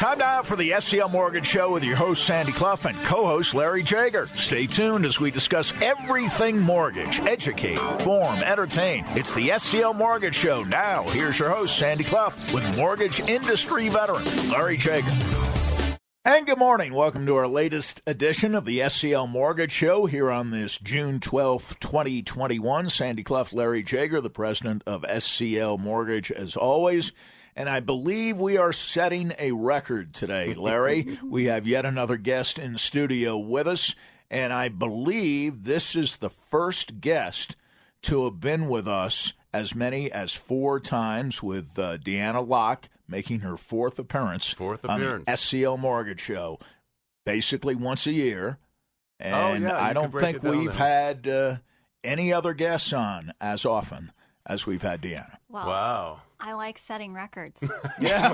Time now for the SCL Mortgage Show with your host, Sandy Clough, and co host, Larry Jager. Stay tuned as we discuss everything mortgage, educate, inform, entertain. It's the SCL Mortgage Show. Now, here's your host, Sandy Clough, with mortgage industry veteran, Larry Jager. And good morning. Welcome to our latest edition of the SCL Mortgage Show here on this June 12th, 2021. Sandy Clough, Larry Jager, the president of SCL Mortgage, as always. And I believe we are setting a record today, Larry. we have yet another guest in studio with us. And I believe this is the first guest to have been with us as many as four times with uh, Deanna Locke making her fourth appearance, fourth appearance. on the SCL Mortgage Show, basically once a year. Oh, and oh, yeah, I don't think we've then. had uh, any other guests on as often as we've had Deanna. Wow. wow. I like setting records. yeah.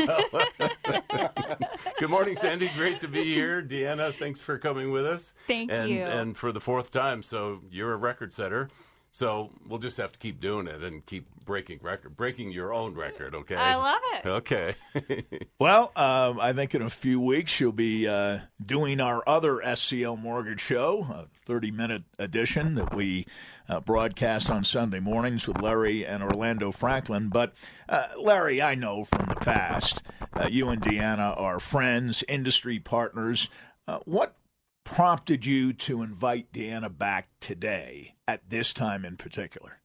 Good morning, Sandy. Great to be here. Deanna, thanks for coming with us. Thank and, you. And for the fourth time, so you're a record setter. So we'll just have to keep doing it and keep breaking record, breaking your own record. Okay. I love it. Okay. well, um, I think in a few weeks you'll be uh, doing our other SCL Mortgage Show, a 30-minute edition that we uh, broadcast on Sunday mornings with Larry and Orlando Franklin. But uh, Larry, I know from the past, uh, you and Deanna are friends, industry partners. Uh, what prompted you to invite Deanna back today at this time in particular?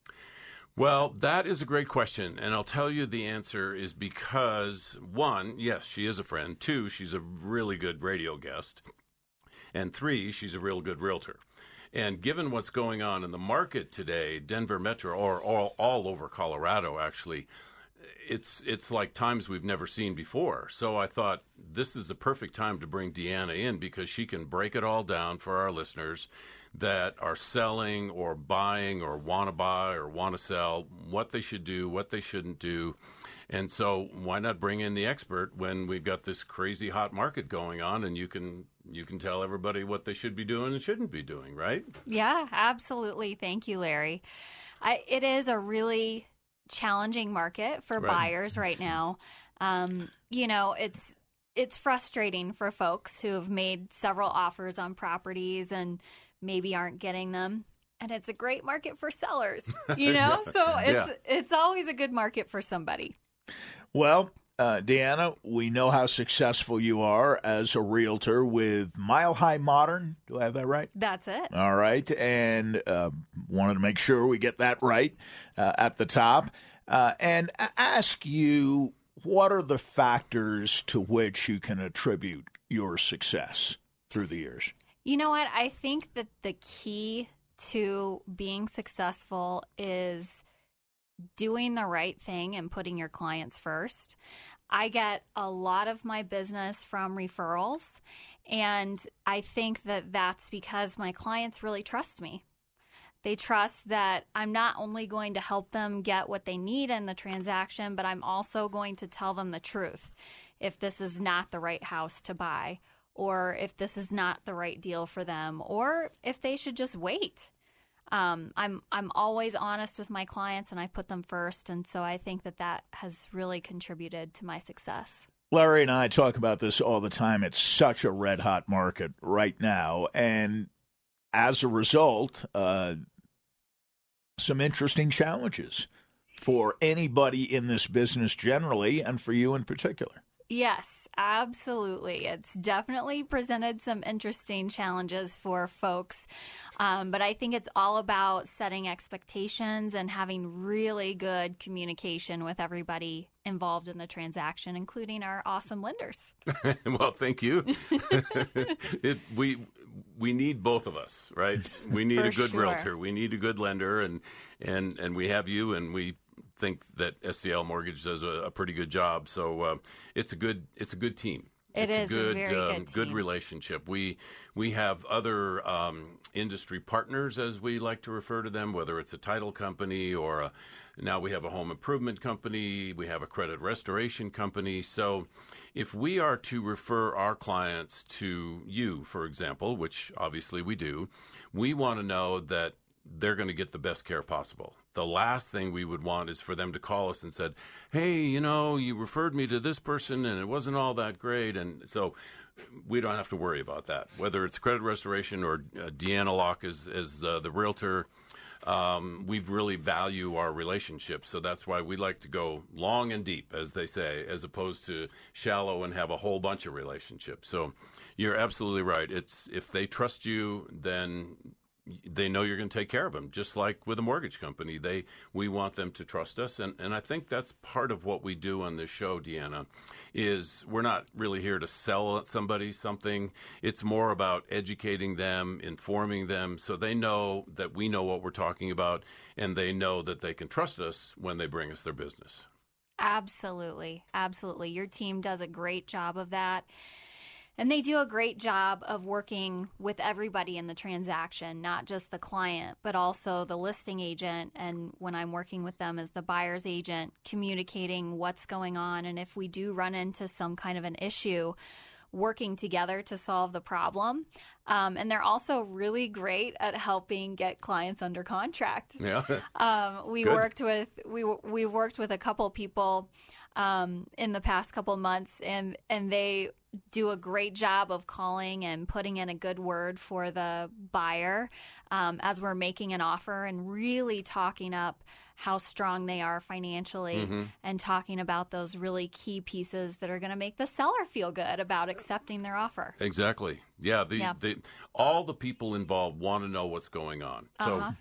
Well, that is a great question. And I'll tell you the answer is because, one, yes, she is a friend. Two, she's a really good radio guest. And three, she's a real good realtor. And given what's going on in the market today, Denver Metro, or all, all over Colorado, actually, it's it's like times we've never seen before. So I thought this is the perfect time to bring Deanna in because she can break it all down for our listeners that are selling or buying or want to buy or want to sell, what they should do, what they shouldn't do. And so why not bring in the expert when we've got this crazy hot market going on and you can you can tell everybody what they should be doing and shouldn't be doing, right? Yeah, absolutely. Thank you, Larry. I, it is a really challenging market for right. buyers right now. Um, you know, it's it's frustrating for folks who have made several offers on properties and maybe aren't getting them. And it's a great market for sellers, you know? yeah. So it's yeah. it's always a good market for somebody. Well, uh, Deanna, we know how successful you are as a realtor with Mile High Modern. Do I have that right? That's it. All right. And uh, wanted to make sure we get that right uh, at the top. Uh, and ask you what are the factors to which you can attribute your success through the years? You know what? I think that the key to being successful is doing the right thing and putting your clients first. I get a lot of my business from referrals, and I think that that's because my clients really trust me. They trust that I'm not only going to help them get what they need in the transaction, but I'm also going to tell them the truth if this is not the right house to buy, or if this is not the right deal for them, or if they should just wait. Um, I'm I'm always honest with my clients, and I put them first, and so I think that that has really contributed to my success. Larry and I talk about this all the time. It's such a red hot market right now, and as a result, uh, some interesting challenges for anybody in this business generally, and for you in particular. Yes, absolutely. It's definitely presented some interesting challenges for folks. Um, but I think it's all about setting expectations and having really good communication with everybody involved in the transaction, including our awesome lenders. well, thank you. it, we we need both of us, right? We need For a good sure. realtor, we need a good lender, and and and we have you, and we think that SCL Mortgage does a, a pretty good job. So uh, it's a good it's a good team. It it's is a good, a very um, good, good relationship. We we have other um, industry partners, as we like to refer to them, whether it's a title company or a, now we have a home improvement company, we have a credit restoration company. So, if we are to refer our clients to you, for example, which obviously we do, we want to know that they're going to get the best care possible. The last thing we would want is for them to call us and said, "Hey, you know, you referred me to this person and it wasn't all that great." And so we don't have to worry about that. Whether it's credit restoration or uh, Deanna Locke as as uh, the realtor, um, we really value our relationship. So that's why we like to go long and deep, as they say, as opposed to shallow and have a whole bunch of relationships. So you're absolutely right. It's if they trust you, then they know you're going to take care of them just like with a mortgage company. They we want them to trust us and and I think that's part of what we do on this show Deanna is we're not really here to sell somebody something. It's more about educating them informing them so they know that we know what we're talking about and they know that they can trust us when they bring us their business. Absolutely. Absolutely. Your team does a great job of that and they do a great job of working with everybody in the transaction, not just the client, but also the listing agent. And when I'm working with them as the buyer's agent, communicating what's going on. And if we do run into some kind of an issue, working together to solve the problem. Um, and they're also really great at helping get clients under contract. Yeah. um, we Good. worked with we we've worked with a couple people um, in the past couple months, and and they do a great job of calling and putting in a good word for the buyer um, as we're making an offer and really talking up how strong they are financially Mm-hmm. and talking about those really key pieces that are going to make the seller feel good about accepting their offer. Exactly. Yeah. The, Yeah. the all the people involved want to know what's going on. So Uh-huh.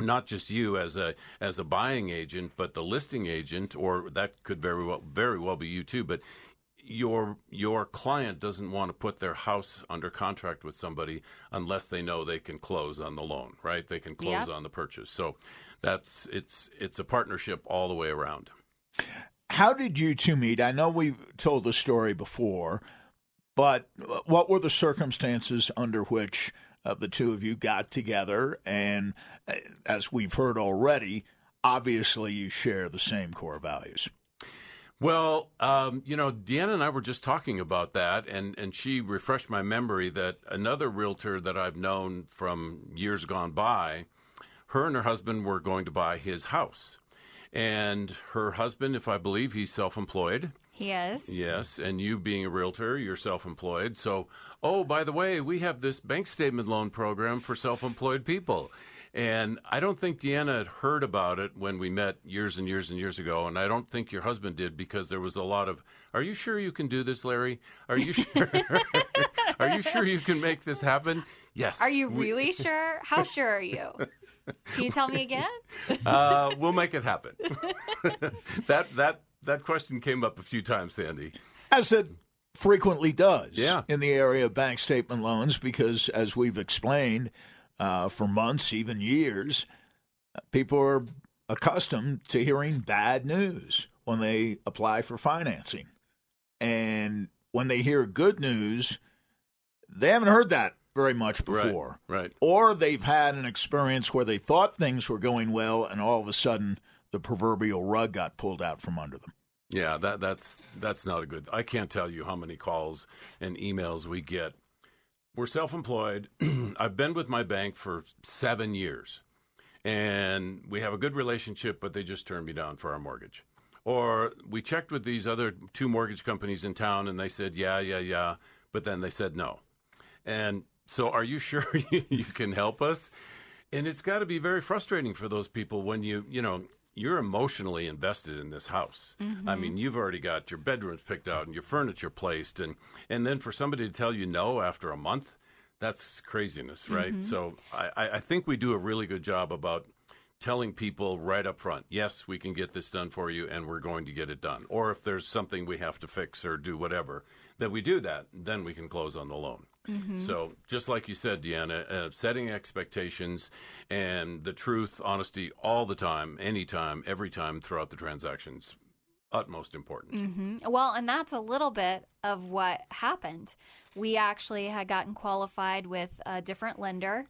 Not just you as a as a buying agent, but the listing agent, or that could very well very well be you too. But your your client doesn't want to put their house under contract with somebody unless they know they can close on the loan, right? They can close Yep. on the purchase. So that's it's it's a partnership all the way around. How did you two meet? I know we've told the story before, but what were the circumstances under which uh, the two of you got together? And uh, as we've heard already, obviously you share the same core values. Well, um, you know, Deanna and I were just talking about that, and, and she refreshed my memory that another realtor that I've known from years gone by, her and her husband were going to buy his house. And her husband, if I believe he's self employed, He is. Yes, and you being a realtor, you're self-employed. So, oh, by the way, we have this bank statement loan program for self-employed people. And I don't think Deanna had heard about it when we met years and years and years ago, and I don't think your husband did because there was a lot of, "Are you sure you can do this, Larry? Are you sure? are you sure you can make this happen?" Yes. Are you we- really sure? How sure are you? Can you tell me again? uh, we'll make it happen. that that that question came up a few times, Sandy. As it frequently does Yeah. in the area of bank statement loans, because as we've explained uh, for months, even years, people are accustomed to hearing bad news when they apply for financing. And when they hear good news, they haven't heard that very much Right, before. right. Or they've had an experience where they thought things were going well, and all of a sudden the proverbial rug got pulled out from under them. Yeah, that that's that's not a good. I can't tell you how many calls and emails we get. We're self-employed. I've been with my bank for 7 years. And we have a good relationship, but they just turned me down for our mortgage. Or we checked with these other two mortgage companies in town and they said, "Yeah, yeah, yeah," but then they said no. And so are you sure you can help us? And it's got to be very frustrating for those people when you, you know, you're emotionally invested in this house. Mm-hmm. I mean, you've already got your bedrooms picked out and your furniture placed and and then for somebody to tell you no after a month, that's craziness, right? Mm-hmm. So I, I I think we do a really good job about telling people right up front, yes, we can get this done for you and we're going to get it done. Or if there's something we have to fix or do whatever, that we do that, then we can close on the loan. So, just like you said, Deanna, uh, setting expectations and the truth, honesty all the time, anytime, every time throughout the transactions, utmost important. hmm Well, and that's a little bit of what happened. We actually had gotten qualified with a different lender,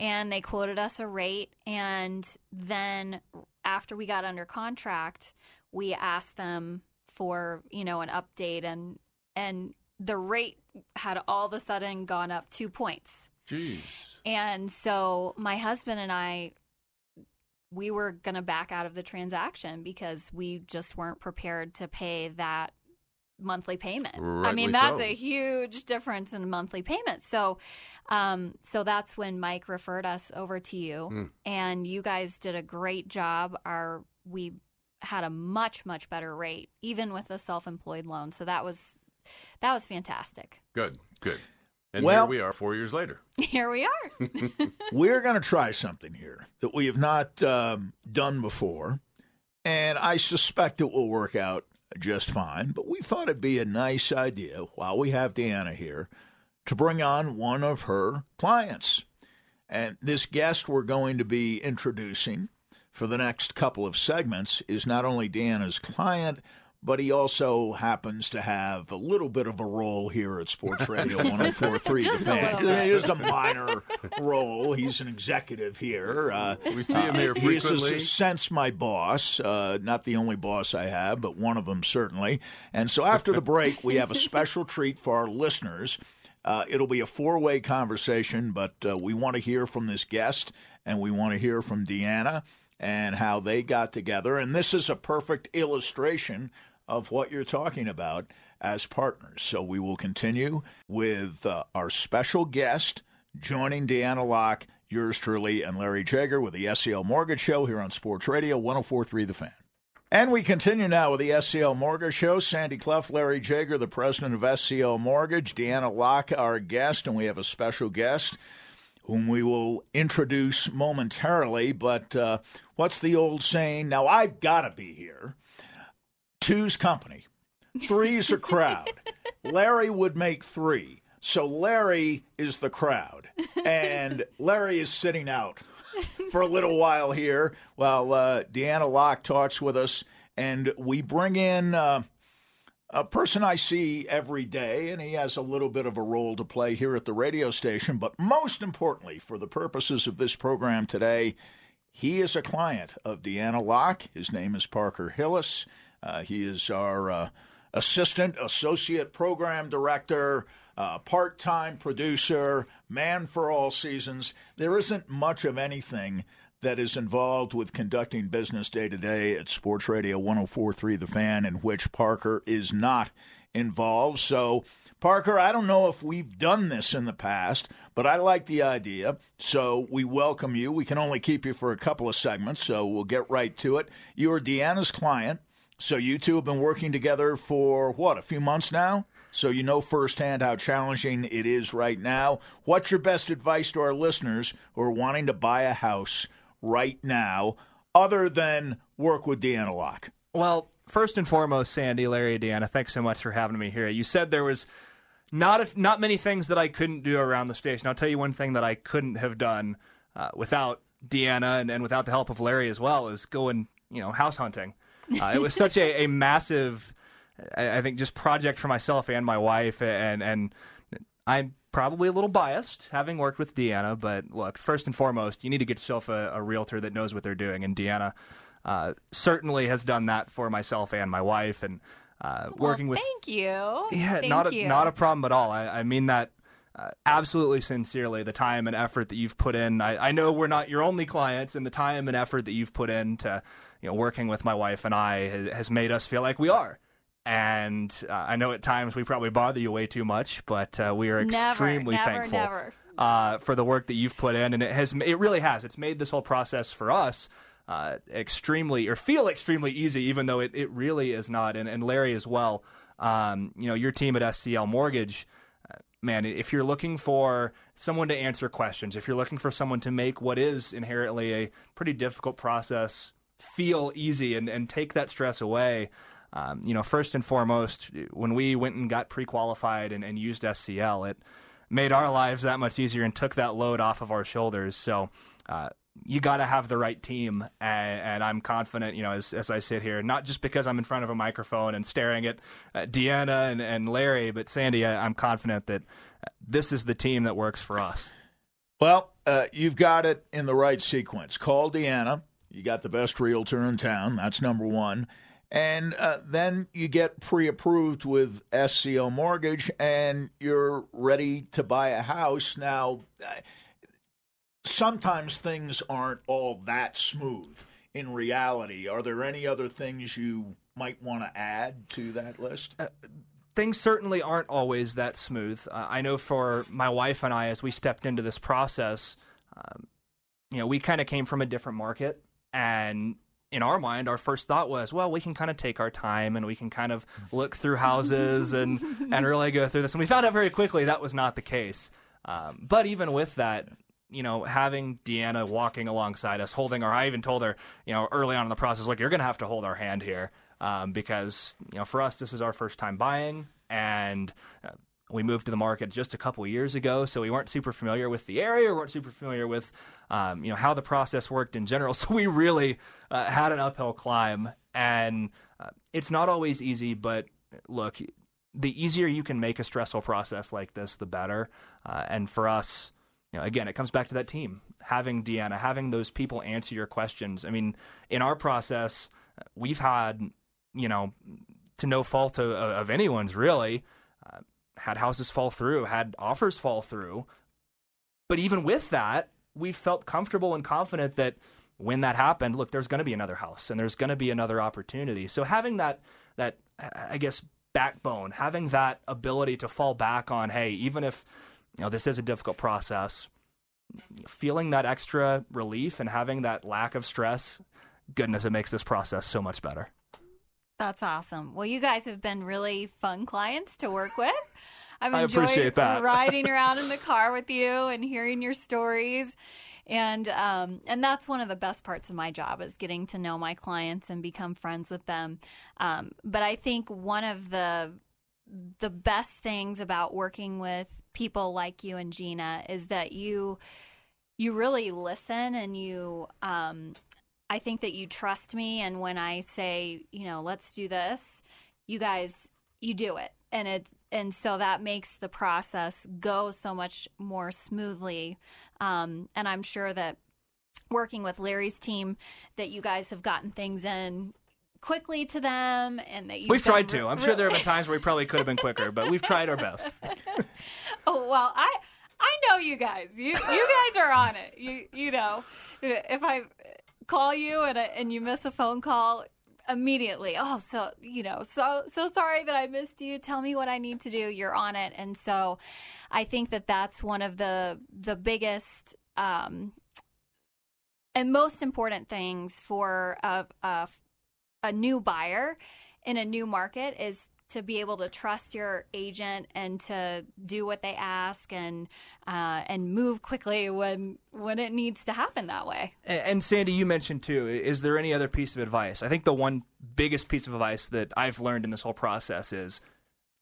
and they quoted us a rate. And then after we got under contract, we asked them for you know an update, and and the rate had all of a sudden gone up two points. Jeez. And so my husband and I we were going to back out of the transaction because we just weren't prepared to pay that monthly payment. I mean, that's so. a huge difference in monthly payments. So, um, so that's when Mike referred us over to you, Hmm. and you guys did a great job. Our we had a much much better rate, even with a self-employed loan. So that was that was fantastic. Good, good. And Well- here we are four years later. Here we are. We're going to try something here that we have not um, done before, and I suspect it will work out just fine. But we thought it'd be a nice idea while we have Deanna here to bring on one of her clients. And this guest we're going to be introducing for the next couple of segments is not only Deanna's client, but he also happens to have a little bit of a role here at Sports Radio 1043 Just a little bit. Just a minor role. He's an executive here. Uh, We see him here he is, frequently. in a sense, my boss. Uh, not the only boss I have, but one of them certainly. And so after the break, we have a special treat for our listeners. Uh, it'll be a four way conversation, but uh, we want to hear from this guest and we want to hear from Deanna and how they got together. And this is a perfect illustration of what you're talking about as partners. So we will continue with uh, our special guest joining Deanna Locke, yours truly, and Larry Jager with the SCL Mortgage Show here on Sports Radio 1043 The Fan. And we continue now with the SCL Mortgage Show. Sandy Clough, Larry Jager, the president of SCL Mortgage, Deanna Locke, our guest, and we have a special guest whom we will introduce momentarily. But uh, what's the old saying? Now, I've got to be here. Two's company, three's a crowd. Larry would make three. So Larry is the crowd, and Larry is sitting out for a little while here while uh, Deanna Locke talks with us, and we bring in uh, a person I see every day, and he has a little bit of a role to play here at the radio station. But most importantly, for the purposes of this program today, he is a client of Deanna Locke. His name is Parker Hillis. Uh, he is our uh, assistant, associate program director, uh, part time producer, man for all seasons. There isn't much of anything that is involved with conducting business day to day at Sports Radio 1043 The Fan, in which Parker is not involved. So, Parker, I don't know if we've done this in the past, but I like the idea. So we welcome you. We can only keep you for a couple of segments, so we'll get right to it. You are Deanna's client. So you two have been working together for what, a few months now? So you know firsthand how challenging it is right now. What's your best advice to our listeners who are wanting to buy a house right now, other than work with Deanna Locke? Well, first and foremost, Sandy, Larry, Deanna, thanks so much for having me here. You said there was not if, not many things that I couldn't do around the station. I'll tell you one thing that I couldn't have done uh, without Deanna and, and without the help of Larry as well is going, you know, house hunting. Uh, it was such a, a massive, I, I think, just project for myself and my wife, and and I'm probably a little biased having worked with Deanna, but look, first and foremost, you need to get yourself a, a realtor that knows what they're doing, and Deanna uh, certainly has done that for myself and my wife, and uh, working well, with thank you. yeah, Thank not a, you. not a problem at all. I, I mean that uh, absolutely sincerely. The time and effort that you've put in. I, I know we're not your only clients, and the time and effort that you've put into you know working with my wife and I has, has made us feel like we are. And uh, I know at times we probably bother you way too much, but uh, we are Never, extremely never, thankful never. Uh, for the work that you've put in, and it has it really has. It's made this whole process for us uh, extremely or feel extremely easy, even though it, it really is not. And, and Larry as well. Um, you know, your team at SCL Mortgage, man, if you're looking for someone to answer questions, if you're looking for someone to make what is inherently a pretty difficult process feel easy and, and take that stress away, um, you know, first and foremost, when we went and got pre-qualified and, and used SCL, it made our lives that much easier and took that load off of our shoulders. So uh, you got to have the right team, and, and I'm confident. You know, as, as I sit here, not just because I'm in front of a microphone and staring at, at Deanna and, and Larry, but Sandy, I, I'm confident that uh, this is the team that works for us. Well, uh, you've got it in the right sequence. Call Deanna. You got the best realtor in town. That's number one. And uh, then you get pre approved with SCL Mortgage and you're ready to buy a house. Now, uh, sometimes things aren't all that smooth in reality. Are there any other things you might want to add to that list? Uh, things certainly aren't always that smooth. Uh, I know for my wife and I, as we stepped into this process, um, you know, we kind of came from a different market, and in our mind, our first thought was, well, we can kind of take our time and we can kind of look through houses and and really go through this. And we found out very quickly that was not the case. Um, but even with that, you know, having Deanna walking alongside us, holding our, I even told her, you know, early on in the process, like, you're going to have to hold our hand here um, because, you know, for us, this is our first time buying. And uh, we moved to the market just a couple years ago, so we weren't super familiar with the area, or weren't super familiar with, um, you know, how the process worked in general. So we really uh, had an uphill climb, and uh, it's not always easy. But look, the easier you can make a stressful process like this, the better. Uh, and for us, know, again, it comes back to that team having Deanna, having those people answer your questions. I mean, in our process, we've had, you know, to no fault of, of anyone's really, uh, had houses fall through, had offers fall through. But even with that, we felt comfortable and confident that when that happened, look, there's going to be another house and there's going to be another opportunity. So having that, that I guess, backbone, having that ability to fall back on, hey, even if you know, this is a difficult process. Feeling that extra relief and having that lack of stress, goodness, it makes this process so much better. That's awesome. Well, you guys have been really fun clients to work with. I've enjoyed I appreciate that. riding around in the car with you and hearing your stories. And um, and that's one of the best parts of my job is getting to know my clients and become friends with them. Um, but I think one of the the best things about working with people like you and Gina is that you you really listen and you um, I think that you trust me and when I say, you know, let's do this, you guys you do it. And it and so that makes the process go so much more smoothly. Um, and I'm sure that working with Larry's team that you guys have gotten things in quickly to them and that you we've tried to i'm sure there have been times where we probably could have been quicker but we've tried our best oh well i i know you guys. You you guys are on it. You you know if i call you and and you miss a phone call immediately oh so you know so so sorry that i missed you. Tell me what i need to do. You're on it. And so i think that that's one of the the biggest um and most important things for a, a a new buyer in a new market is to be able to trust your agent and to do what they ask and uh, and move quickly when when it needs to happen that way. And, and, Sandy, you mentioned too. Is there any other piece of advice? I think the one biggest piece of advice that I've learned in this whole process is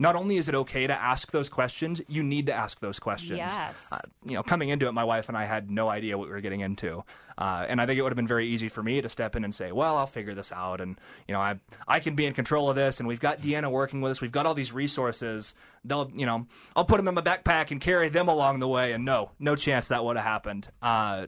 not only is it okay to ask those questions, you need to ask those questions. Yes. Uh, you know, coming into it, my wife and I had no idea what we were getting into, uh, and I think it would have been very easy for me to step in and say, "Well, I'll figure this out," and you know, I I can be in control of this, and we've got Deanna working with us. We've got all these resources. They'll, you know, I'll put them in my backpack and carry them along the way. And no, no chance that would have happened. Uh,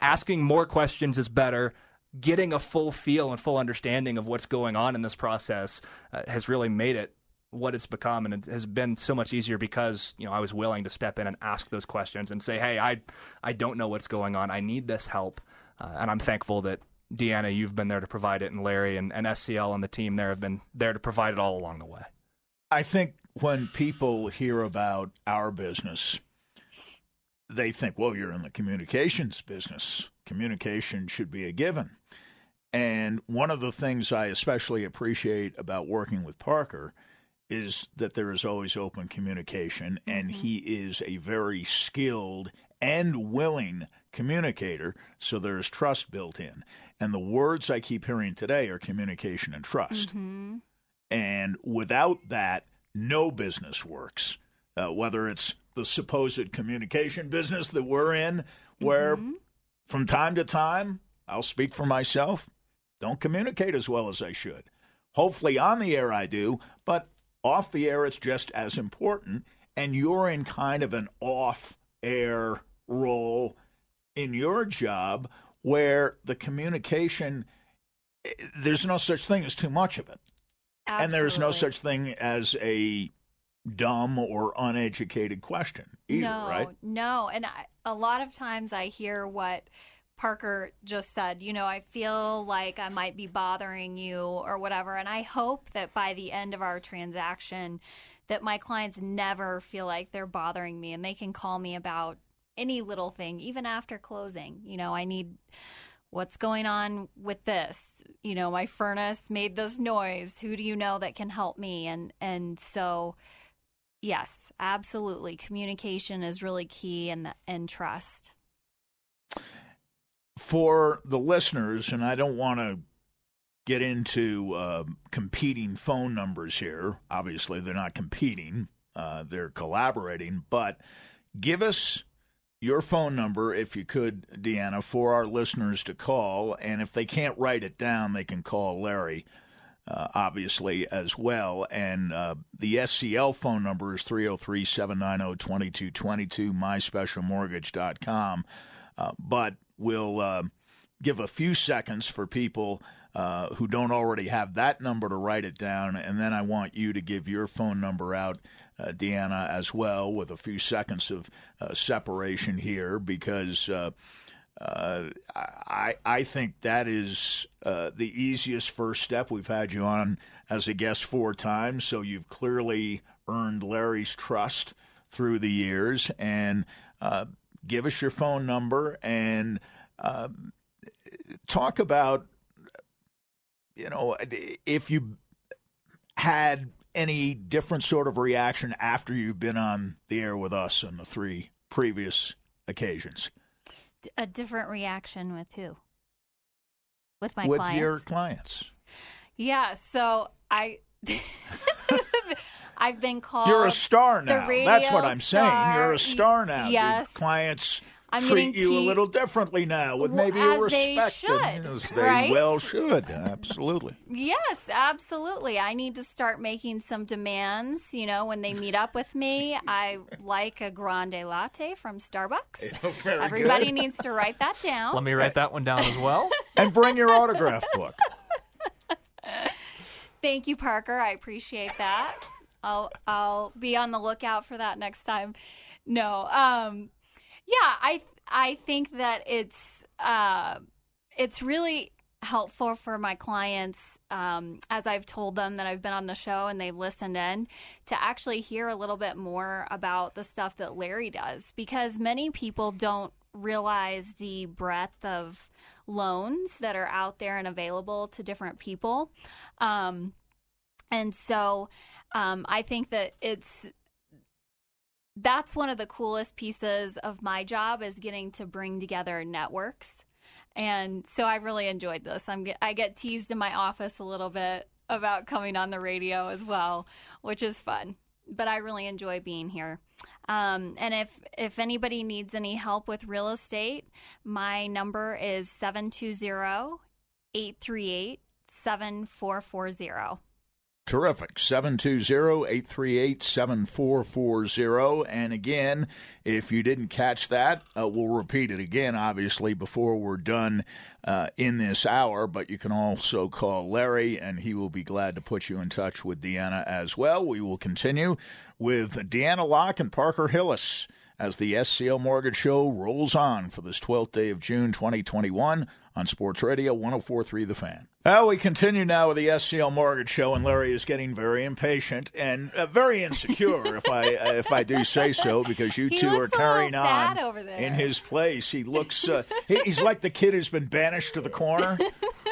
asking more questions is better getting a full feel and full understanding of what's going on in this process uh, has really made it what it's become, and it has been so much easier because you know I was willing to step in and ask those questions and say, "Hey, I I don't know what's going on. I need this help," uh, and I'm thankful that Deanna, you've been there to provide it, and Larry and, and SCL and the team there have been there to provide it all along the way. I think when people hear about our business, they think, "Well, you're in the communications business. Communication should be a given." And one of the things I especially appreciate about working with Parker is that there is always open communication, and mm-hmm. he is a very skilled and willing communicator, so there's trust built in. And the words I keep hearing today are communication and trust. Mm-hmm. And without that, no business works. Uh, whether it's the supposed communication business that we're in, where mm-hmm. from time to time, I'll speak for myself, don't communicate as well as I should. Hopefully, on the air I do, off the air, it's just as important. And you're in kind of an off air role in your job where the communication, eh, there's no such thing as too much of it. Absolutely. And there's no such thing as a dumb or uneducated question either, no, right? No, and I, a lot of times I hear what Parker just said. You know, I feel like I might be bothering you or whatever, and I hope that by the end of our transaction, that my clients never feel like they're bothering me and they can call me about any little thing, even after closing. You know, I need what's going on with this? You know my furnace made this noise. Who do you know that can help me? And and so yes absolutely. Communication is really key and and trust for the listeners and i don't want to get into uh, competing phone numbers here obviously they're not competing uh, they're collaborating but give us your phone number, if you could, Deanna, for our listeners to call. And if they can't write it down, they can call Larry, uh, obviously, as well. And uh, the SCL phone number is 303 790 2222, myspecialmortgage.com. Uh, but we'll uh, give a few seconds for people. Uh, who don't already have that number to write it down, and then I want you to give your phone number out uh, Deanna, as well, with a few seconds of uh, separation here, because uh, uh I I think that is uh, the easiest first step. We've had you on as a guest four times, so you've clearly earned Larry's trust through the years. And uh, give us your phone number and um, talk about you know if you had any different sort of reaction after you've been on the air with us on the three previous occasions? A different reaction with who? With my with clients? your clients. Yeah. So I. I've been called. You're a star now. That's what I'm star. saying. You're a star now. Yes. Your clients I'm treat you te- a little differently now with well, maybe as a respect. They should, as they right? well should. Absolutely. Yes, absolutely. I need to start making some demands. You know, when they meet up with me, I like a grande latte from Starbucks. Oh, Everybody good. needs to write that down. Let me write that one down as well. And bring your autograph book. Thank you, Parker. I appreciate that. I'll I'll be on the lookout for that next time. No, um, yeah, I I think that it's uh, it's really helpful for my clients um, as I've told them that I've been on the show and they've listened in to actually hear a little bit more about the stuff that Larry does because many people don't realize the breadth of loans that are out there and available to different people. Um, and so um, I think that it's that's one of the coolest pieces of my job is getting to bring together networks. And so I really enjoyed this. I'm I get teased in my office a little bit about coming on the radio as well, which is fun. But I really enjoy being here. Um, and if if anybody needs any help with real estate, my number is 720 838 7440. Terrific. 720-838-7440. And again, if you didn't catch that, uh, we'll repeat it again, obviously, before we're done uh, in this hour. But you can also call Larry, and he will be glad to put you in touch with Deanna as well. We will continue with Deanna Locke and Parker Hillis as the SCL Mortgage Show rolls on for this 12th day of June 2021 on Sports Radio 1043 The Fan. Well, we continue now with the SCL Mortgage Show, and Larry is getting very impatient and uh, very insecure, if I uh, if I do say so, because you He two are carrying on in his place. He looks uh, he, he's like the kid who's been banished to the corner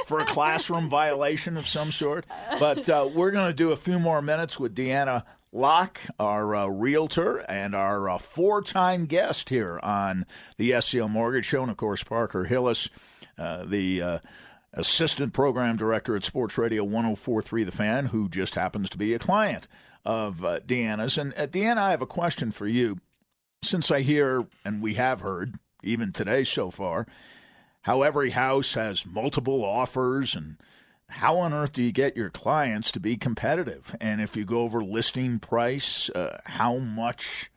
for a classroom violation of some sort. But uh, we're going to do a few more minutes with Deanna Locke, our uh, realtor and our uh, four time guest here on the SCL Mortgage Show, and of course, Parker Hillis, uh, the uh, assistant program director at Sports Radio 1043 The Fan, who just happens to be a client of uh, Deanna's. And uh, Deanna, I have a question for you. Since I hear, and we have heard, even today so far, how every house has multiple offers and how on earth do you get your clients to be competitive? And if you go over listing price, uh, how much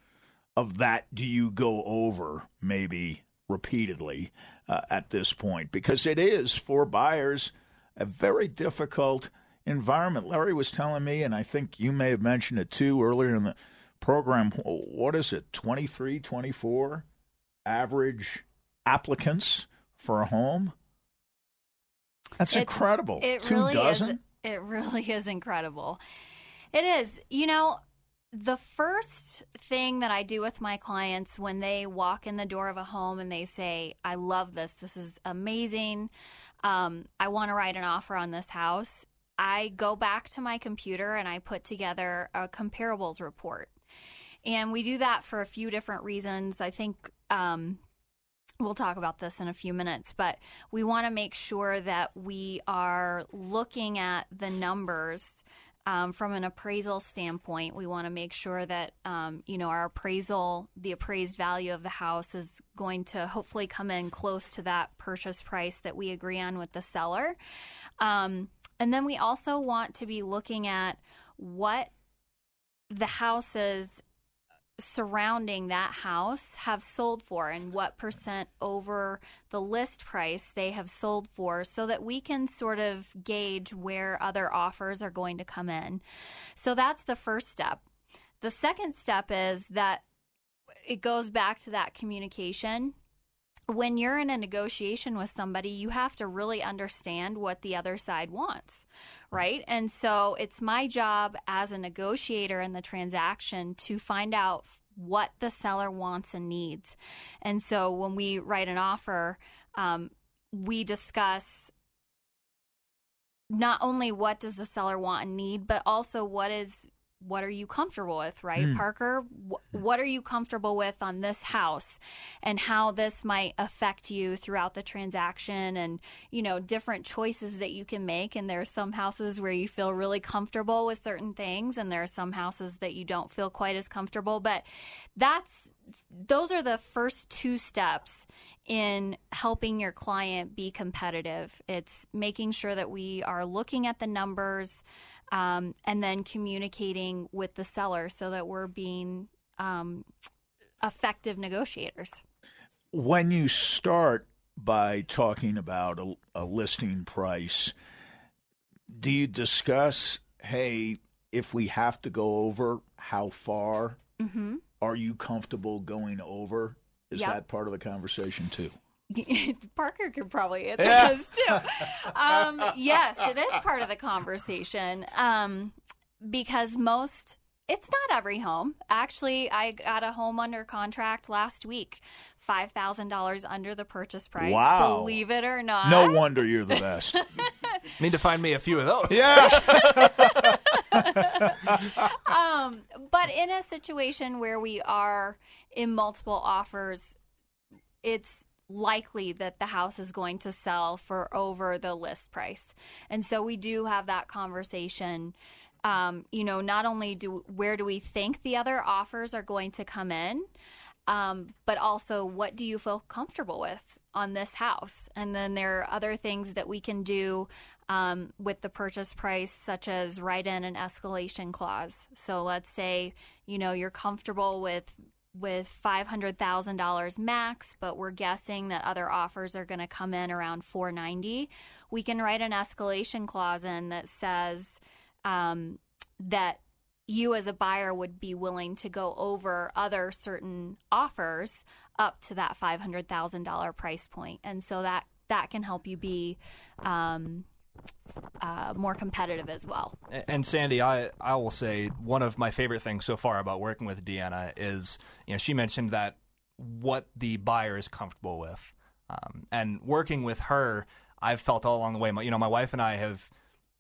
of that do you go over, maybe repeatedly uh, at this point? Because it is for buyers a very difficult environment. Larry was telling me, and I think you may have mentioned it too earlier in the program. What is it, 23, 24 average applicants for a home? That's It- incredible. It Two really dozen? is. It really is incredible. It is. You know, the first thing that I do with my clients when they walk in the door of a home and they say, "I love this. This is amazing. Um, I want to write an offer on this house." I go back to my computer and I put together a comparables report. And we do that for a few different reasons. I think um, we'll talk about this in a few minutes, but we want to make sure that we are looking at the numbers um, from an appraisal standpoint. We want to make sure that um, you know our appraisal, the appraised value of the house, is going to hopefully come in close to that purchase price that we agree on with the seller. Um, and then we also want to be looking at what the houses surrounding that house have sold for and what percent over the list price they have sold for so that we can sort of gauge where other offers are going to come in. So that's the first step. The second step is that it goes back to that communication. When you're in a negotiation with somebody, you have to really understand what the other side wants, right? And so it's my job as a negotiator in the transaction to find out what the seller wants and needs. And so when we write an offer, um, we discuss not only what does the seller want and need, but also what is what are you comfortable with, right, Mm. Parker? Wh- what are you comfortable with on this house, and how this might affect you throughout the transaction, and you know different choices that you can make. And there are some houses where you feel really comfortable with certain things, and there are some houses that you don't feel quite as comfortable. But that's those are the first two steps in helping your client be competitive. It's making sure that we are looking at the numbers um, and then communicating with the seller so that we're being um, effective negotiators. when you start by talking about a, a listing price, do you discuss, hey, if we have to go over, how far hmm are you comfortable going over? Is Yep. that part of the conversation too? Parker could probably answer Yeah. this too. Um, yes, it is part of the conversation um, because most. It's not every home. Actually, I got a home under contract last week, five thousand dollars under the purchase price. Wow. Believe it or not. No wonder you're the best. Need to find me a few of those. yeah. um, but in a situation where we are in multiple offers, it's likely that the house is going to sell for over the list price. And so we do have that conversation. Um, you know, not only do where do we think the other offers are going to come in, um, but also what do you feel comfortable with on this house? And then there are other things that we can do um, with the purchase price, such as write in an escalation clause. So let's say you know you're comfortable with with five hundred thousand dollars max, but we're guessing that other offers are going to come in around four ninety. We can write an escalation clause in that says um, that you as a buyer would be willing to go over other certain offers up to that five hundred thousand dollar price point, and so that that can help you be um, uh, more competitive as well. And Sandy, I, I will say one of my favorite things so far about working with Deanna is, you know, she mentioned that what the buyer is comfortable with. Um, and working with her, I've felt all along the way, you know, my wife and I have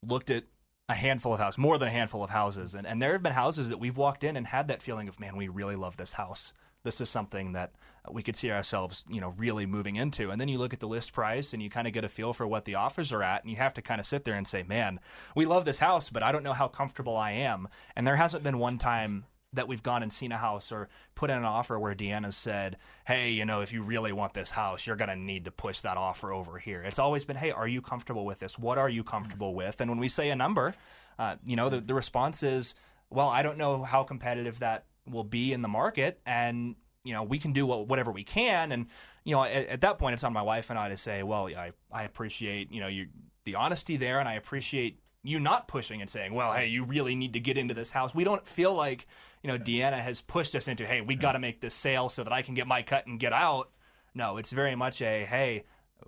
looked at a handful of houses, more than a handful of houses. And, and there have been houses that we've walked in and had that feeling of, man, we really love this house. This is something that we could see ourselves, you know, really moving into. And then you look at the list price and you kind of get a feel for what the offers are at. And you have to kind of sit there and say, man, we love this house, but I don't know how comfortable I am. And there hasn't been one time that we've gone and seen a house or put in an offer where Deanna said, hey, you know, if you really want this house, you're going to need to push that offer over here. It's always been, hey, are you comfortable with this? What are you comfortable with? And when we say a number, uh, you know, the, the response is, well, I don't know how competitive that will be in the market. And, you know, we can do whatever we can. And, you know, at, at that point, it's on my wife and I to say, well, I, I appreciate, you know, you, the honesty there and I appreciate you not pushing and saying, well, hey, you really need to get into this house. We don't feel like, you know, Deanna has pushed us into, hey, we got to make this sale so that I can get my cut and get out. No, it's very much a, hey,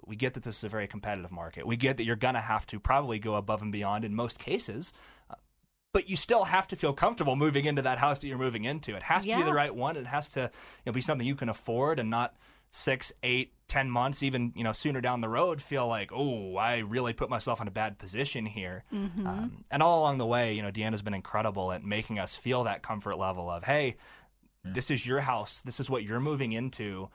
we get that this is a very competitive market. We get that you're going to have to probably go above and beyond in most cases. But you still have to feel comfortable moving into that house that you're moving into. It has to Yeah. be the right one. It has to you know, be something you can afford and not six, eight, ten months, even you know sooner down the road, feel like, oh, I really put myself in a bad position here. Um, and all along the way, you know, Deanna's been incredible at making us feel that comfort level of, hey, this is your house. This is what you're moving into.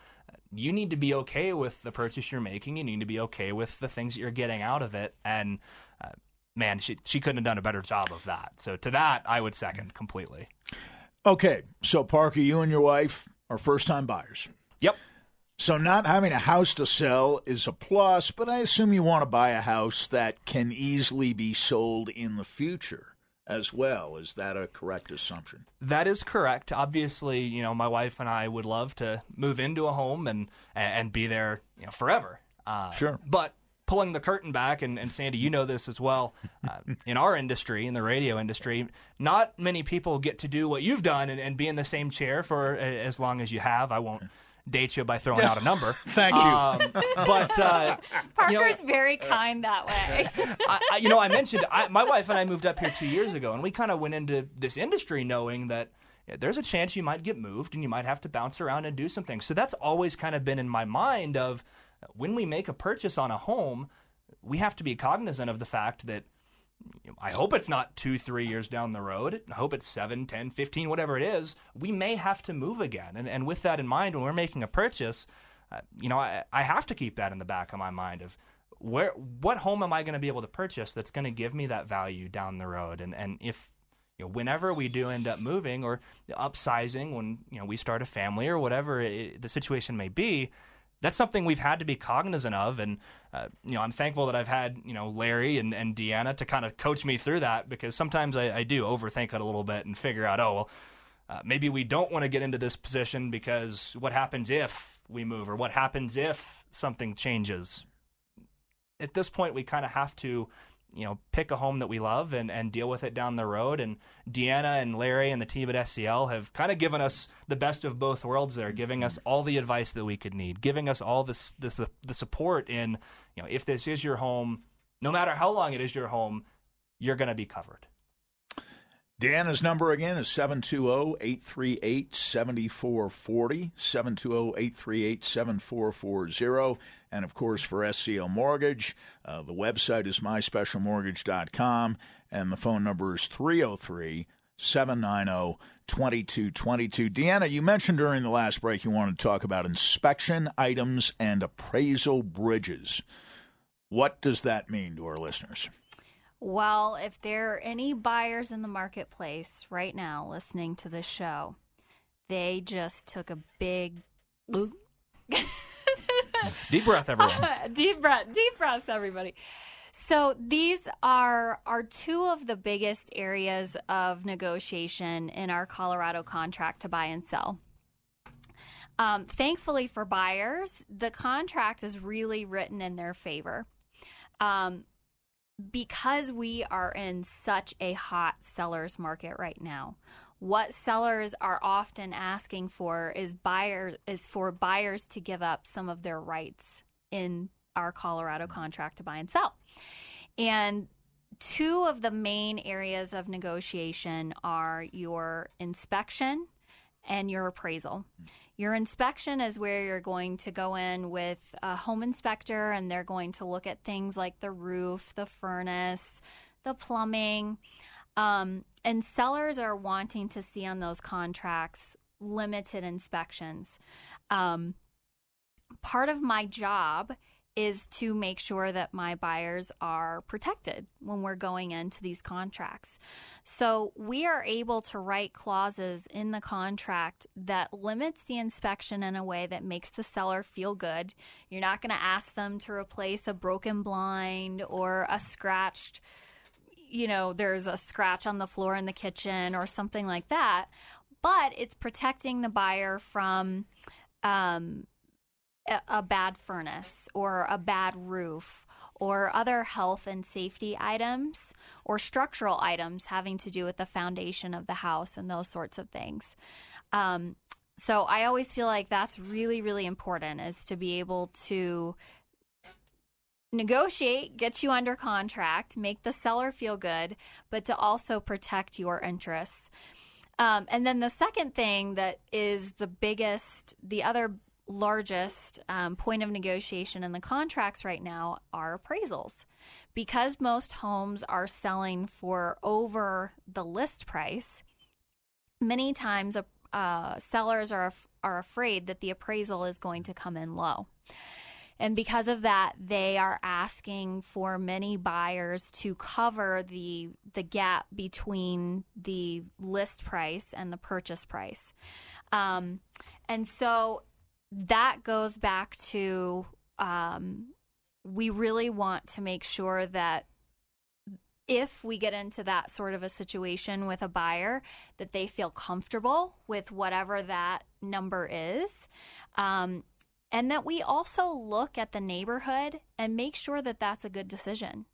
You need to be okay with the purchase you're making. You need to be okay with the things that you're getting out of it. And uh, man, she she couldn't have done a better job of that. So to that, I would second completely. Okay, so Parker, you and your wife are first time buyers. Yep. So not having a house to sell is a plus, but I assume you want to buy a house that can easily be sold in the future as well. Is that a correct assumption? That is correct. Obviously, you know, my wife and I would love to move into a home and and be there, you know, forever. Uh, Sure. But pulling the curtain back, and, and Sandy, you know this as well. Uh, in our industry, in the radio industry, not many people get to do what you've done and, and be in the same chair for a- as long as you have. I won't date you by throwing out a number. Thank you. Um, but uh, you know, Parker's very kind that way. I, I, you know, I mentioned I, my wife and I moved up here two years ago, and we kind of went into this industry knowing that yeah, there's a chance you might get moved and you might have to bounce around and do some things. So that's always kind of been in my mind of when we make a purchase on a home, we have to be cognizant of the fact that I hope it's not two, three years down the road. I hope it's seven, ten, fifteen, whatever it is. We may have to move again. And, and with that in mind, when we're making a purchase, uh, you know, I, I have to keep that in the back of my mind of where, what home am I going to be able to purchase that's going to give me that value down the road? And, and if, you know, whenever we do end up moving or upsizing when, you know, we start a family or whatever it, the situation may be, that's something we've had to be cognizant of. And, uh, you know, I'm thankful that I've had, you know, Larry and, and Deanna to kind of coach me through that because sometimes I, I do overthink it a little bit and figure out, oh, well, uh, maybe we don't want to get into this position because what happens if we move or what happens if something changes? At this point, we kind of have to, you know, pick a home that we love and, and deal with it down the road. And Deanna and Larry and the team at SCL have kind of given us the best of both worlds there, giving us all the advice that we could need, giving us all this, this the support in, you know, if this is your home, no matter how long it is your home, you're going to be covered. Deanna's number again is 720 838 7440. 720 838 7440. And of course, for SCL Mortgage, uh, the website is myspecialmortgage.com, and the phone number is 303 790 2222. Deanna, you mentioned during the last break you wanted to talk about inspection items and appraisal bridges. What does that mean to our listeners? Well, if there are any buyers in the marketplace right now listening to this show, they just took a big Deep breath, everyone. deep breath, deep breaths, everybody. So these are are two of the biggest areas of negotiation in our Colorado contract to buy and sell. Um, thankfully for buyers, the contract is really written in their favor. Um, because we are in such a hot seller's market right now, what sellers are often asking for is buyer is for buyers to give up some of their rights in our Colorado mm-hmm. contract to buy and sell. And two of the main areas of negotiation are your inspection and your appraisal. Mm-hmm. Your inspection is where you're going to go in with a home inspector and they're going to look at things like the roof, the furnace, the plumbing. Um, and sellers are wanting to see on those contracts limited inspections. Um, part of my job is to make sure that my buyers are protected when we're going into these contracts. So we are able to write clauses in the contract that limits the inspection in a way that makes the seller feel good. You're not going to ask them to replace a broken blind or a scratched you know, there's a scratch on the floor in the kitchen or something like that. But it's protecting the buyer from um, a, a bad furnace or a bad roof or other health and safety items or structural items having to do with the foundation of the house and those sorts of things. Um, so I always feel like that's really, really important is to be able to negotiate, get you under contract, make the seller feel good, but to also protect your interests. Um, and then the second thing that is the biggest, the other largest um, point of negotiation in the contracts right now are appraisals. Because most homes are selling for over the list price, many times uh, sellers are, are afraid that the appraisal is going to come in low. And because of that, they are asking for many buyers to cover the the gap between the list price and the purchase price. Um, and so that goes back to um, we really want to make sure that if we get into that sort of a situation with a buyer, that they feel comfortable with whatever that number is. Um, and that we also look at the neighborhood and make sure that that's a good decision.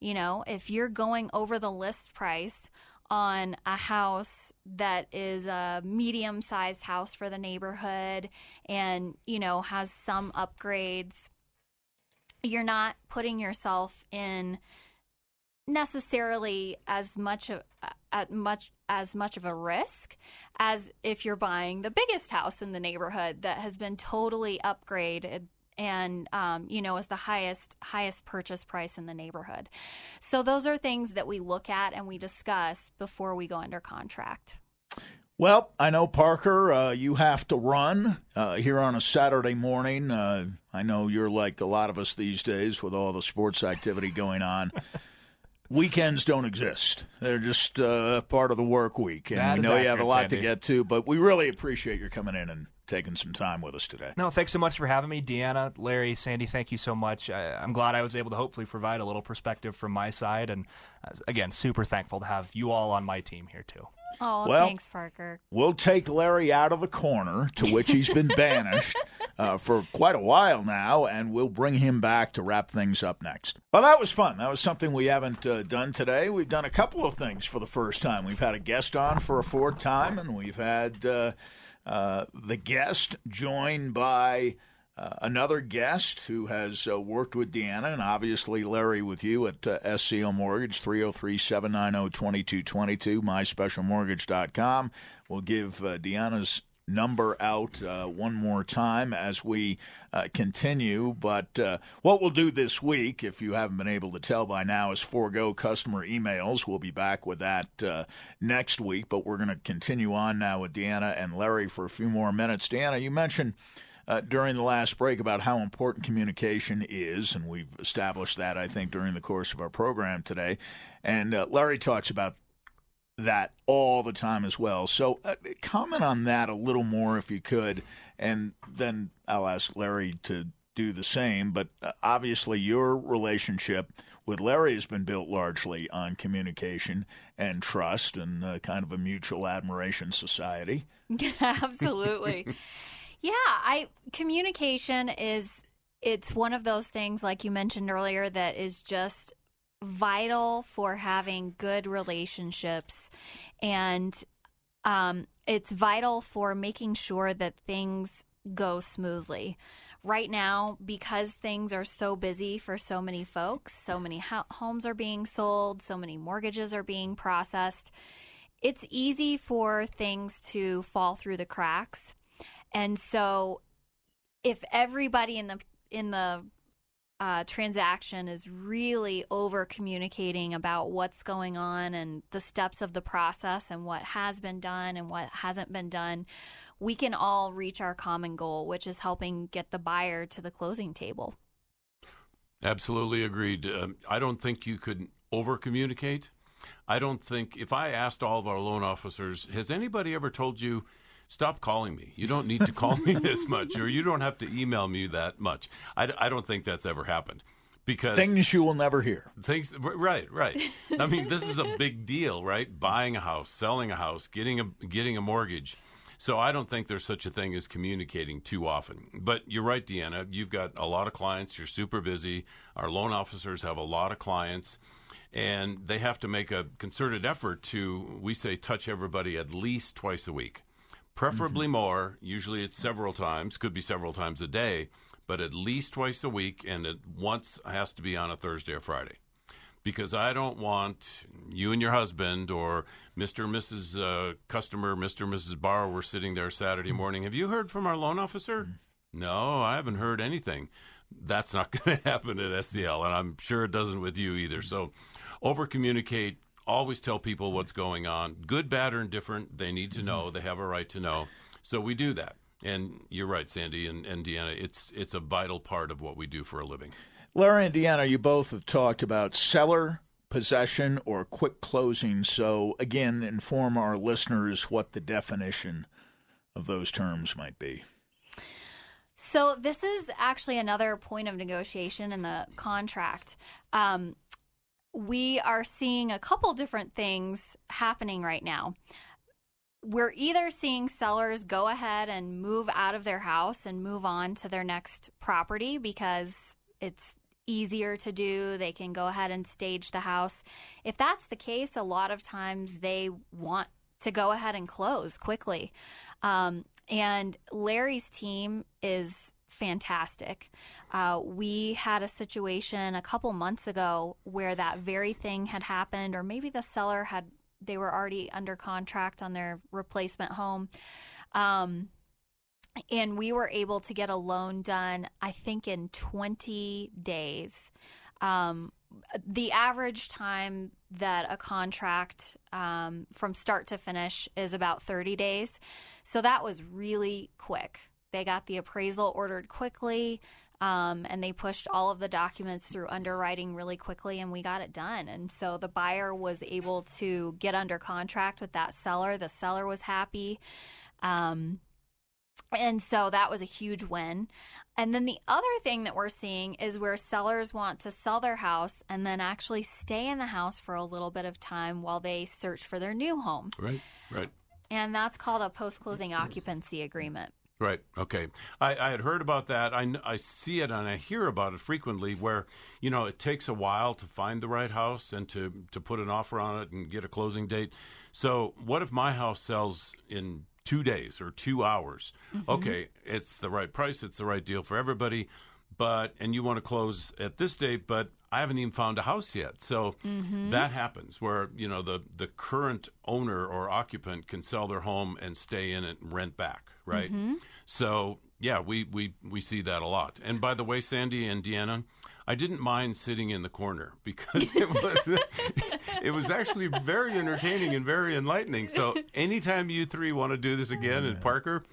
You know, if you're going over the list price on a house that is a medium sized house for the neighborhood and, you know, has some upgrades, you're not putting yourself in necessarily as much of at much as much of a risk as if you're buying the biggest house in the neighborhood that has been totally upgraded and um, you know is the highest highest purchase price in the neighborhood. So those are things that we look at and we discuss before we go under contract. Well, I know Parker, uh, you have to run uh, here on a Saturday morning. Uh, I know you're like a lot of us these days with all the sports activity going on. weekends don't exist. They're just uh, part of the work week. And That we know you have a lot to get to, but we really appreciate your coming in and taking some time with us today. No, thanks so much for having me, Deanna, Larry, Sandy. Thank you so much. I, I'm glad I was able to hopefully provide a little perspective from my side, and uh, again, super thankful to have you all on my team here too. Oh, Well- thanks, Parker. We'll take Larry out of the corner to which he's been banished uh, for quite a while now, and we'll bring him back to wrap things up next. Well, that was fun. That was something we haven't uh, done today. We've done a couple of things for the first time. We've had a guest on for a fourth time, and we've had uh, uh, the guest joined by. Uh, another guest who has uh, worked with Deanna and obviously Larry with you at uh, SCL Mortgage, 303 790 2222, myspecialmortgage.com. We'll give uh, Deanna's number out uh, one more time as we continue. But what we'll do this week, if you haven't been able to tell by now, is forego customer emails. We'll be back with that next week, but we're going to continue on now with Deanna and Larry for a few more minutes. Deanna, you mentioned uh, during the last break about how important communication is, and we've established that, I think, during the course of our program today. And uh, Larry talks about that all the time as well. So, uh, comment on that a little more if you could, and then I'll ask Larry to do the same. But uh, obviously, your relationship with Larry has been built largely on communication and trust and uh, kind of a mutual admiration society. Absolutely. yeah, I communication is it's one of those things like you mentioned earlier that is just vital for having good relationships and um, it's vital for making sure that things go smoothly. Right now, because things are so busy for so many folks, so many ho- homes are being sold, so many mortgages are being processed, it's easy for things to fall through the cracks. And so if everybody in the in the uh, transaction is really over communicating about what's going on and the steps of the process and what has been done and what hasn't been done, we can all reach our common goal, which is helping get the buyer to the closing table. Absolutely agreed. Um, I don't think you could over communicate. I don't think, if I asked all of our loan officers, has anybody ever told you, stop calling me? You don't need to call me this much, or you don't have to email me that much. I, I don't think that's ever happened. Because Things you will never hear. Things right, right. I mean, this is a big deal, right? Buying a house, selling a house, getting a getting a mortgage. So I don't think there's such a thing as communicating too often. But you're right, Deanna. You've got a lot of clients. You're super busy. Our loan officers have a lot of clients, and they have to make a concerted effort to, we say, touch everybody at least twice a week, preferably mm-hmm. more. Usually it's several times, could be several times a day, but at least twice a week, and it once has to be on a Thursday or Friday. Because I don't want you and your husband or Mr. and Mrs. Uh, customer, Mr. and Mrs. Borrower sitting there Saturday mm-hmm. morning. Have you heard from our loan officer? Mm-hmm. No, I haven't heard anything. That's not going to happen at SCL, and I'm sure it doesn't with you either. So, over communicate. Always tell people what's going on, good, bad, or indifferent. They need to know. They have a right to know. So we do that. And you're right, Sandy and, and Deanna. It's it's a vital part of what we do for a living. Larry and Deanna, you both have talked about seller possession or quick closing. So again, inform our listeners what the definition of those terms might be. So this is actually another point of negotiation in the contract. Um, we are seeing a couple different things happening right now. We're either seeing sellers go ahead and move out of their house and move on to their next property because it's easier to do. They can go ahead and stage the house. If that's the case, a lot of times they want to go ahead and close quickly. Um, and Larry's team is fantastic. Uh, we had a situation a couple months ago where that very thing had happened, or maybe the seller had they were already under contract on their replacement home. Um, and we were able to get a loan done, I think, in 20 days. Um, the average time that a contract um, from start to finish is about 30 days. So that was really quick. They got the appraisal ordered quickly. Um, and they pushed all of the documents through underwriting really quickly, and we got it done. And so the buyer was able to get under contract with that seller. The seller was happy. Um, and so that was a huge win. And then the other thing that we're seeing is where sellers want to sell their house and then actually stay in the house for a little bit of time while they search for their new home. Right, right. And that's called a post closing occupancy agreement. Right. Okay. I, I had heard about that. I, I see it and I hear about it frequently where, you know, it takes a while to find the right house and to, to put an offer on it and get a closing date. So, what if my house sells in two days or two hours? Mm-hmm. Okay, it's the right price, it's the right deal for everybody, but, and you want to close at this date, but I haven't even found a house yet. So mm-hmm. that happens where, you know, the, the current owner or occupant can sell their home and stay in it and rent back, right? Mm-hmm. So, yeah, we, we, we see that a lot. And by the way, Sandy and Deanna, I didn't mind sitting in the corner because it was it was actually very entertaining and very enlightening. So anytime you three want to do this again and Parker,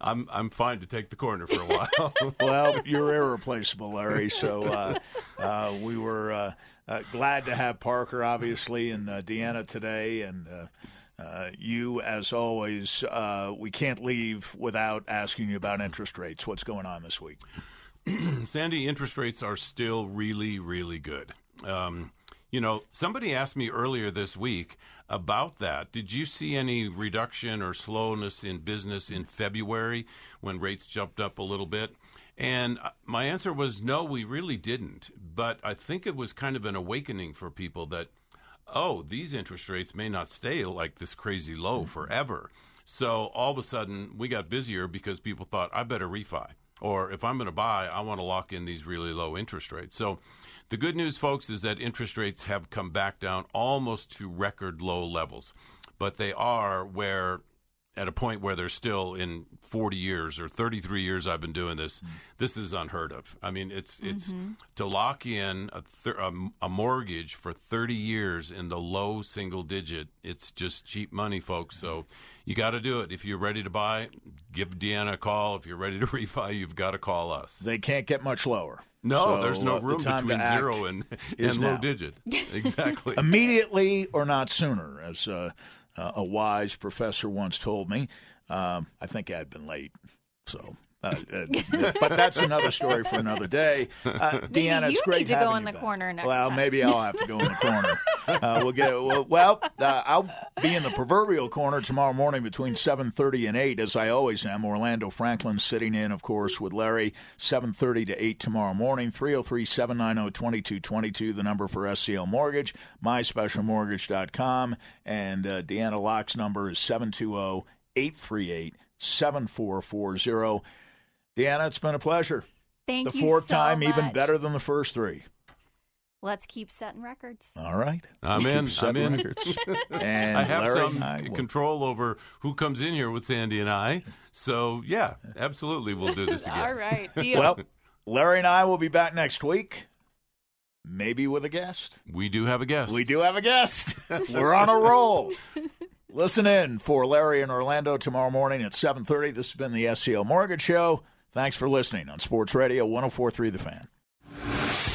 I'm I'm fine to take the corner for a while. well, you're irreplaceable, Larry. So uh, uh, we were uh, uh glad to have Parker, obviously, and uh, Deanna today, and. Uh, you, as always, we can't leave without asking you about interest rates. What's going on this week? Sandy, interest rates are still really, really good. Um, you know, somebody asked me earlier this week about that. Did you see any reduction or slowness in business in February when rates jumped up a little bit? And uh, my answer was no, we really didn't. But I think it was kind of an awakening for people that, oh, these interest rates may not stay like this crazy low mm-hmm. forever. So all of a sudden, we got busier because people thought, I better refi. Or if I'm going to buy, I want to lock in these really low interest rates. So the good news, folks, is that interest rates have come back down almost to record low levels, but they are where at a point where they're still in 40 years or 33 years I've been doing this. Mm-hmm. This is unheard of. I mean, it's it's mm-hmm. to lock in a, thir- a, a mortgage for 30 years in the low single digit. It's just cheap money, folks. So you got to do it. If you're ready to buy, give Deanna a call. If you're ready to refi, you've got to call us. They can't get much lower. No, so, there's no uh, room the between zero and, and low digit. Exactly. Immediately or not sooner, as uh, uh, a wise professor once told me. Um, I think I'd been late, so Uh, uh, but that's another story for another day. Uh, Deanna, it's great to having go in you the back. corner next Well, time. maybe I'll have to go in the corner. Uh, we'll get well. well uh, I'll be in the proverbial corner tomorrow morning between seven thirty and eight, as I always am. Orlando Franklin sitting in, of course, with Larry. Seven thirty to eight tomorrow morning. 303-790-2222, The number for SCL Mortgage. MySpecialMortgage.com, and uh, Deanna Locke's number is 720 838 7440. Deanna, it's been a pleasure. Thank you. the fourth so time, even better than the first three. Let's keep setting records. All right. I'm in. I'm in. records. And I have Larry, some I will- control over who comes in here with Sandy and I. So, yeah, absolutely, we'll do this again. All right, deal. Well, Larry and I will be back next week, maybe with a guest. We do have a guest. We do have a guest. We're on a roll. Listen in for Larry in Orlando tomorrow morning at 7:30. This has been the SCL Mortgage Show. Thanks for listening on Sports Radio 1043 The Fan.